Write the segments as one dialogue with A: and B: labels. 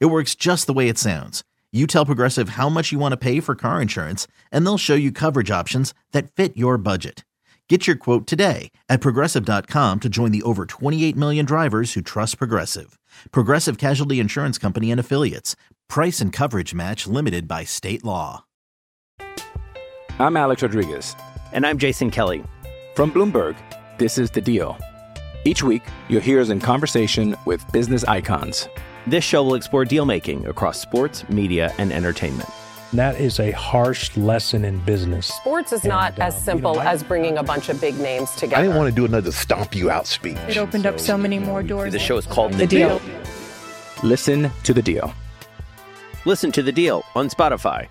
A: It works just the way it sounds. You tell Progressive how much you want to pay for car insurance, and they'll show you coverage options that fit your budget. Get your quote today at progressive.com to join the over 28 million drivers who trust Progressive. Progressive Casualty Insurance Company and Affiliates. Price and coverage match limited by state law.
B: I'm Alex Rodriguez.
C: And I'm Jason Kelly.
B: From Bloomberg, this is The Deal. Each week, you'll hear us in conversation with business icons.
C: This show will explore deal making across sports, media, and entertainment.
D: That is a harsh lesson in business.
E: Sports is not
D: And,
E: as
D: uh,
E: simple
D: you know, I-
E: as bringing a bunch of big names together.
F: I didn't want to do another stomp you out speech.
G: It opened up so many more doors.
C: The show is called The,
G: The
C: deal.
G: Deal.
B: Listen to The Deal.
C: Listen to The Deal on Spotify.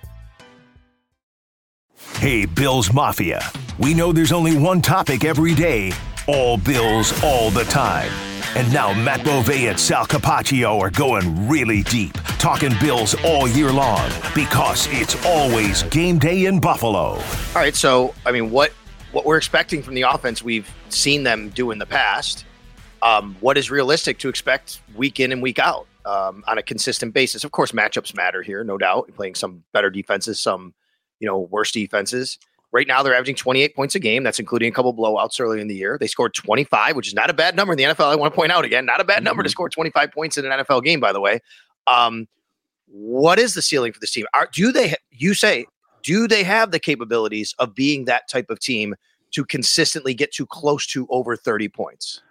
H: Hey, Bills Mafia. We know there's only one topic every day all Bills, all the time. And now Matt Bove and Sal Capaccio are going really deep, talking Bills all year long because it's always game day in Buffalo.
I: All right, so I mean, what what we're expecting from the offense, we've seen them do in the past. Um, what is realistic to expect week in and week out um, on a consistent basis? Of course, matchups matter here, no doubt. Playing some better defenses, some you know worse defenses. Right now, they're averaging 28 points a game. That's including a couple blowouts early in the year. They scored 25, which is not a bad number in the NFL. I want to point out again, not a bad number to score 25 points in an NFL game, by the way. Um, what is the ceiling for this team? Are, do they? You say do they have the capabilities of being that type of team to consistently get too close to over 30 points?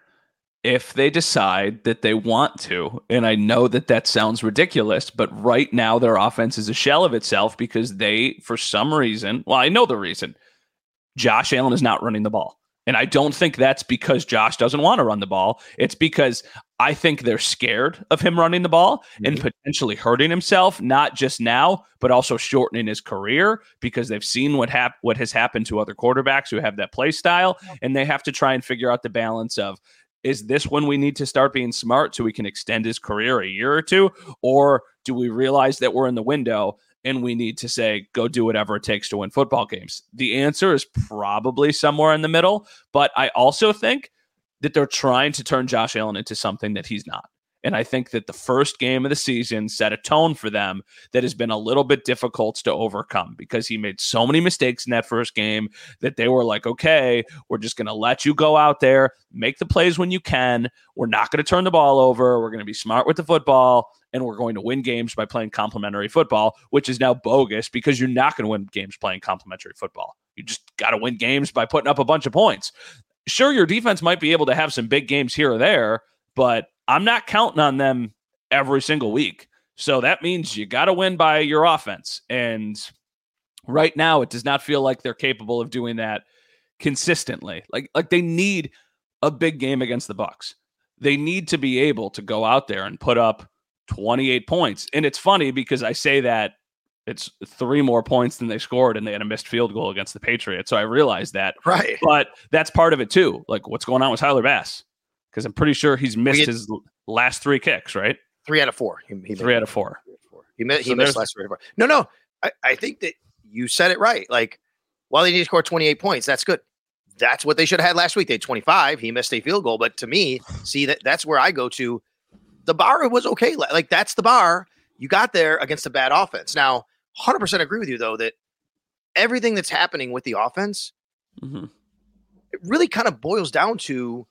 J: If they decide that they want to. And I know that that sounds ridiculous, but right now their offense is a shell of itself because they, for some reason, well, I know the reason, Josh Allen is not running the ball. And I don't think that's because Josh doesn't want to run the ball. It's because I think they're scared of him running the ball and mm-hmm. potentially hurting himself, not just now, but also shortening his career because they've seen what hap- what has happened to other quarterbacks who have that play style, and they have to try and figure out the balance of is this when we need to start being smart so we can extend his career a year or two? Or do we realize that we're in the window and we need to say, go do whatever it takes to win football games? The answer is probably somewhere in the middle. But I also think that they're trying to turn Josh Allen into something that he's not. And I think that the first game of the season set a tone for them that has been a little bit difficult to overcome because he made so many mistakes in that first game that they were like, okay, we're just going to let you go out there, make the plays when you can. We're not going to turn the ball over. We're going to be smart with the football, and we're going to win games by playing complementary football, which is now bogus because you're not going to win games playing complementary football. You just got to win games by putting up a bunch of points. Sure, your defense might be able to have some big games here or there, but I'm not counting on them every single week. So that means you got to win by your offense. And right now, it does not feel like they're capable of doing that consistently. Like like they need a big game against the Bucks. They need to be able to go out there and put up 28 points. And it's funny because I say that it's three more points than they scored and they had a missed field goal against the Patriots. So I realized that.
I: Right.
J: But that's part of it too. Like what's going on with Tyler Bass? Because I'm pretty sure he's missed
I: had-
J: his last three kicks, right?
I: Three out of four. He, he
J: Three out of four.
I: He, mi- he missed last three out of four. No, no. I, I think that you said it right. Like, while they need to score 28 points, that's good. That's what they should have had last week. They had 25. He missed a field goal. But to me, see that that's where I go to. The bar was okay. Like that's the bar. You got there against a bad offense. Now, 100% agree with you though that everything that's happening with the offense
J: Mhm.
I: it really kind of boils down to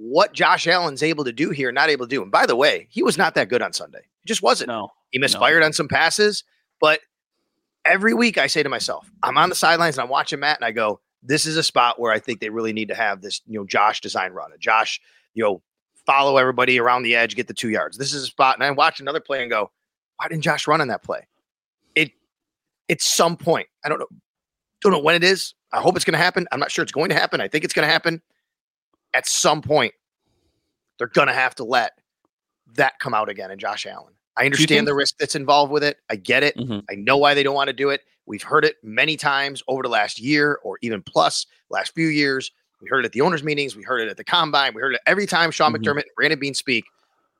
I: what Josh Allen's able to do here, not able to do. And by the way, he was not that good on Sunday. He just wasn't.
J: No.
I: He misfired on some passes, but every week I say to myself, I'm on the sidelines and I'm watching Matt and I go, this is a spot where I think they really need to have this, you know, Josh design run. A Josh, you know, follow everybody around the edge, get the two yards. This is a spot. And I watch another play and go, why didn't Josh run on that play? It it's some point. I don't know. Don't know when it is. I hope it's going to happen. I'm not sure it's going to happen. I think it's going to happen. At some point, they're going to have to let that come out again in Josh Allen. I understand
J: think-
I: the risk that's involved with it. I get it.
J: Mhm.
I: I know why they don't want to do it. We've heard it many times over the last year or even plus last few years. We heard it at the owners' meetings. We heard it at the combine. We heard it every time Sean
J: Mhm.
I: McDermott and Brandon Beane speak.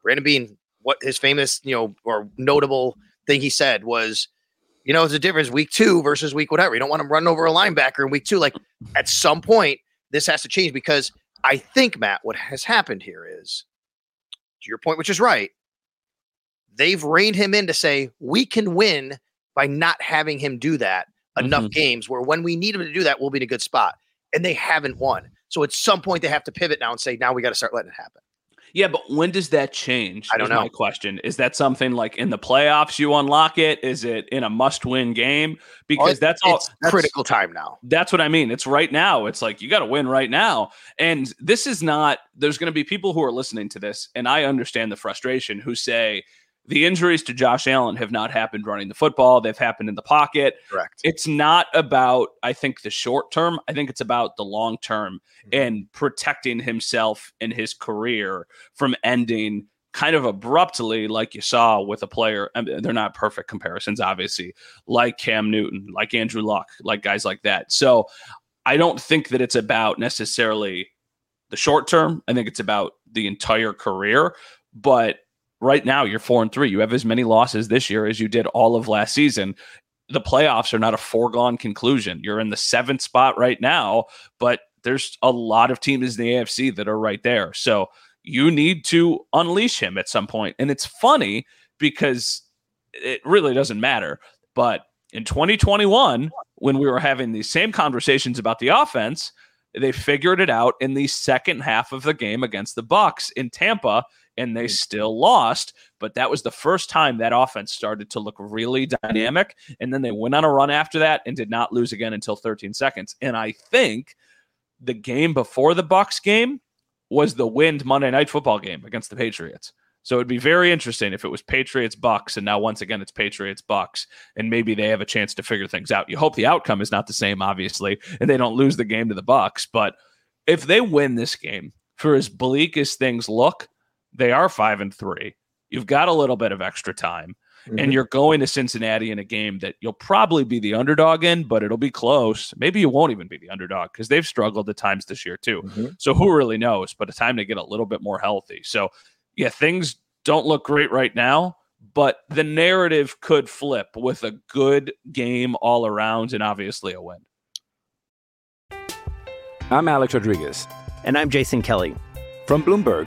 I: Brandon Beane, what his famous, you know, or notable thing he said was, you know, it's a difference week two versus week whatever. You don't want him running over a linebacker in week two. Like at some point, this has to change because I think, Matt, what has happened here is, to your point, which is right, they've reined him in to say we can win by not having him do that enough
J: Mhm.
I: games where when we need him to do that, we'll be in a good spot. And they haven't won. So at some point they have to pivot now and say, now we got to start letting it happen.
J: Yeah, but when does that change?
I: I don't
J: know. My question is that something like in the playoffs you unlock it? Is it in a must-win game? Because that's all. that's-
I: critical time now.
J: That's what I mean. It's right now. It's like you got to win right now. And this is not, there's going to be people who are listening to this, and I understand the frustration who say the injuries to Josh Allen have not happened running the football, they've happened in the pocket.
I: Correct.
J: It's not about, I think, the short term. I think it's about the long term
I: Mm-hmm.
J: and protecting himself and his career from ending kind of abruptly, like you saw with a player. I mean, they're not perfect comparisons, obviously, like Cam Newton, like Andrew Luck, like guys like that. So I don't think that it's about necessarily the short term. I think it's about the entire career. But right now, you're four and three. You have as many losses this year as you did all of last season. The playoffs are not a foregone conclusion. You're in the seventh spot right now, but there's a lot of teams in the AFC that are right there. So you need to unleash him at some point. And it's funny because it really doesn't matter. But in 2021, when we were having these same conversations about the offense, they figured it out in the second half of the game against the Bucks in Tampa, and they hmm. still lost. But that was the first time that offense started to look really dynamic. And then they went on a run after that and did not lose again until 13 seconds. And I think the game before the Bucks game was the wind Monday night football game against the Patriots. So it'd be very interesting if it was Patriots Bucks and now once again it's Patriots Bucks and maybe they have a chance to figure things out. You hope the outcome is not the same obviously and they don't lose the game to the Bucks, but if they win this game for as bleak as things look, they are 5 and 3. You've got a little bit of extra time and you're going to Cincinnati in a game that you'll probably be the underdog in, but it'll be close. Maybe you won't even be the underdog because they've struggled at times this year too.
I: Mhm.
J: So who really knows? But it's time to get a little bit more healthy. So yeah, things don't look great right now, but the narrative could flip with a good game all around and obviously a win.
B: I'm Alex Rodriguez.
C: And I'm Jason Kelly.
B: From Bloomberg,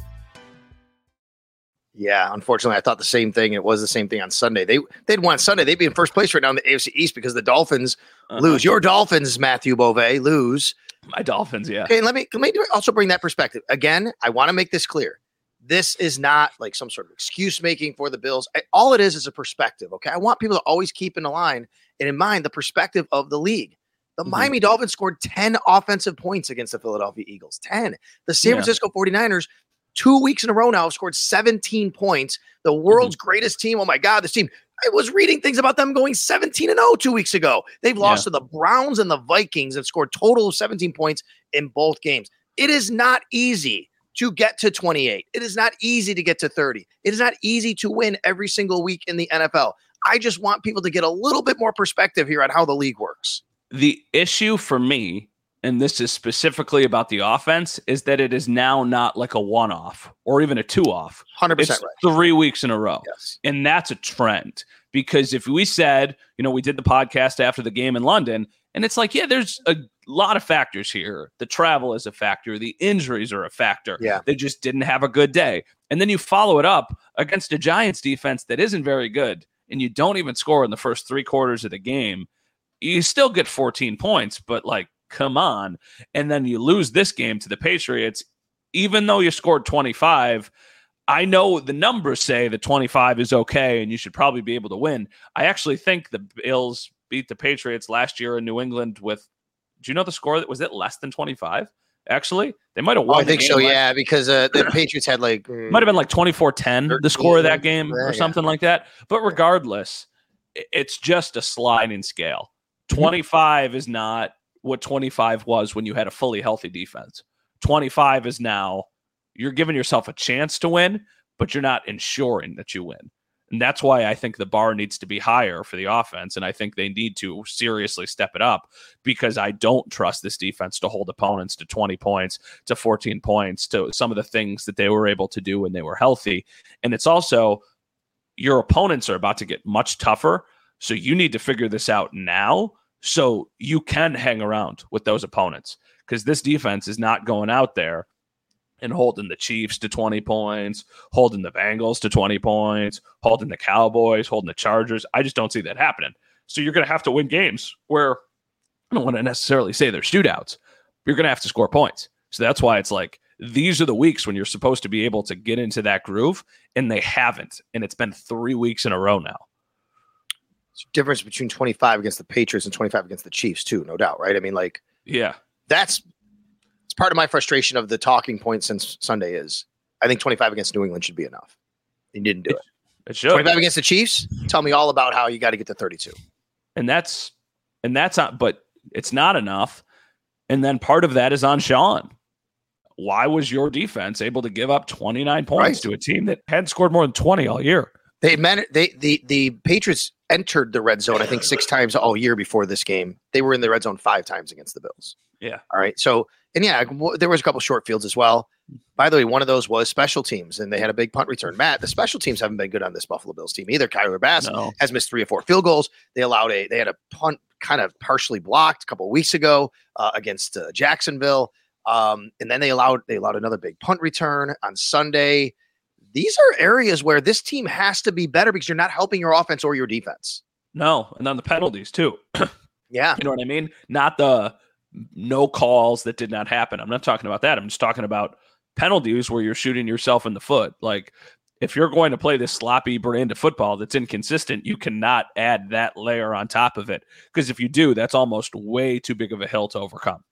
I: Yeah, unfortunately, I thought the same thing. It was the same thing on Sunday. They they'd won Sunday. They'd be in first place right now in the AFC East because the Dolphins
J: Uh-huh.
I: lose. Your Dolphins, Matthew Bove, lose.
J: My Dolphins, yeah.
I: Okay, let me let me also bring that perspective. Again, I want to make this clear. This is not like some sort of excuse making for the Bills. I- all it is is a perspective. Okay, I want people to always keep in the line and in mind the perspective of the league. The
J: Mhm.
I: Miami Dolphins scored 10 offensive points against the Philadelphia Eagles. 10. The San
J: Yeah.
I: Francisco 49ers, two weeks in a row now, have scored 17 points. The mm-hmm. world's greatest team. Oh my God, this team. I was reading things about them going 17 and 0 two weeks ago. They've lost to the Browns and the Vikings and scored total of 17 points in both games. It is not easy to get to 28. It is not easy to get to 30. It is not easy to win every single week in the NFL. I just want people to get a little bit more perspective here on how the league works.
J: The issue for me, and this is specifically about the offense, is that it is now not like a one off or even a two off.
I: 100%
J: It's
I: right.
J: three weeks in a row.
I: Yes.
J: And that's a trend because if we said, you know, we did the podcast after the game in London, and it's like, yeah, there's a lot of factors here. The travel is a factor, the injuries are a factor.
I: Yeah.
J: They just didn't have a good day. And then you follow it up against a Giants defense that isn't very good, and you don't even score in the first three quarters of the game. You still get 14 points, but like, come on. And then you lose this game to the Patriots, even though you scored 25. I know the numbers say that 25 is okay and you should probably be able to win. I actually think the Bills beat the Patriots last year in New England with Do you know the score? That was it less than 25? Actually, they might have
I: Oh,
J: won.
I: I think so.
J: last-
I: Yeah, because uh, the Patriots had like mm,
J: might have been like 24-10 the score of that game
I: yeah,
J: or
I: yeah.
J: something like that. But regardless, it's just a sliding scale.
I: Mm-hmm.
J: 25 is not what 25 was when you had a fully healthy defense. 25 is now you're giving yourself a chance to win, but you're not ensuring that you win. And that's why I think the bar needs to be higher for the offense. And I think they need to seriously step it up because I don't trust this defense to hold opponents to 20 points, to 14 points, to some of the things that they were able to do when they were healthy. And it's also your opponents are about to get much tougher. So you need to figure this out now so you can hang around with those opponents because this defense is not going out there and holding the Chiefs to 20 points, holding the Bengals to 20 points, holding the Cowboys, holding the Chargers. I just don't see that happening. So you're going to have to win games where I don't want to necessarily say they're shootouts. You're going to have to score points. So that's why it's like these are the weeks when you're supposed to be able to get into that groove, and they haven't. And it's been three weeks in a row now.
I: Difference between 25 against the Patriots and 25 against the Chiefs, too, no doubt, right? I mean, like
J: Yeah.
I: that's it's part of my frustration of the talking point since Sunday is I think 25 against New England should be enough. He didn't do it.
J: It should.
I: 25 against the Chiefs. Tell me all about how you got to get to 32.
J: and that's and that's not but it's not enough and then part of that is on sean why was your defense able to give up 29 points
I: Right.
J: to a team that hadn't scored more than 20 all year
I: They meant they the the Patriots entered the red zone I think six times all year before this game. They were in the red zone five times against the Bills.
J: yeah
I: All right. So, and yeah, w- there was a couple short fields as well. By the way, one of those was special teams, and they had a big punt return. Matt, the special teams haven't been good on this Buffalo Bills team either. Tyler Bass
J: no
I: has missed three or four field goals. They allowed a they had a punt kind of partially blocked a couple of weeks ago uh, against uh, Jacksonville, um, and then they allowed they allowed another big punt return on Sunday. These are areas where this team has to be better because you're not helping your offense or your defense.
J: no and then the penalties too
I: Yeah,
J: you know what i mean not the no calls that did not happen i'm not talking about that i'm just talking about penalties where you're shooting yourself in the foot like if you're going to play this sloppy brand of football that's inconsistent, you cannot add that layer on top of it. Because if you do, that's almost way too big of a hill to overcome.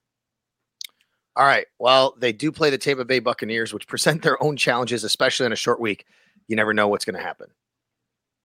I: All right. Well, they do play the Tampa Bay Buccaneers, which present their own challenges, especially in a short week. You never know what's going to happen.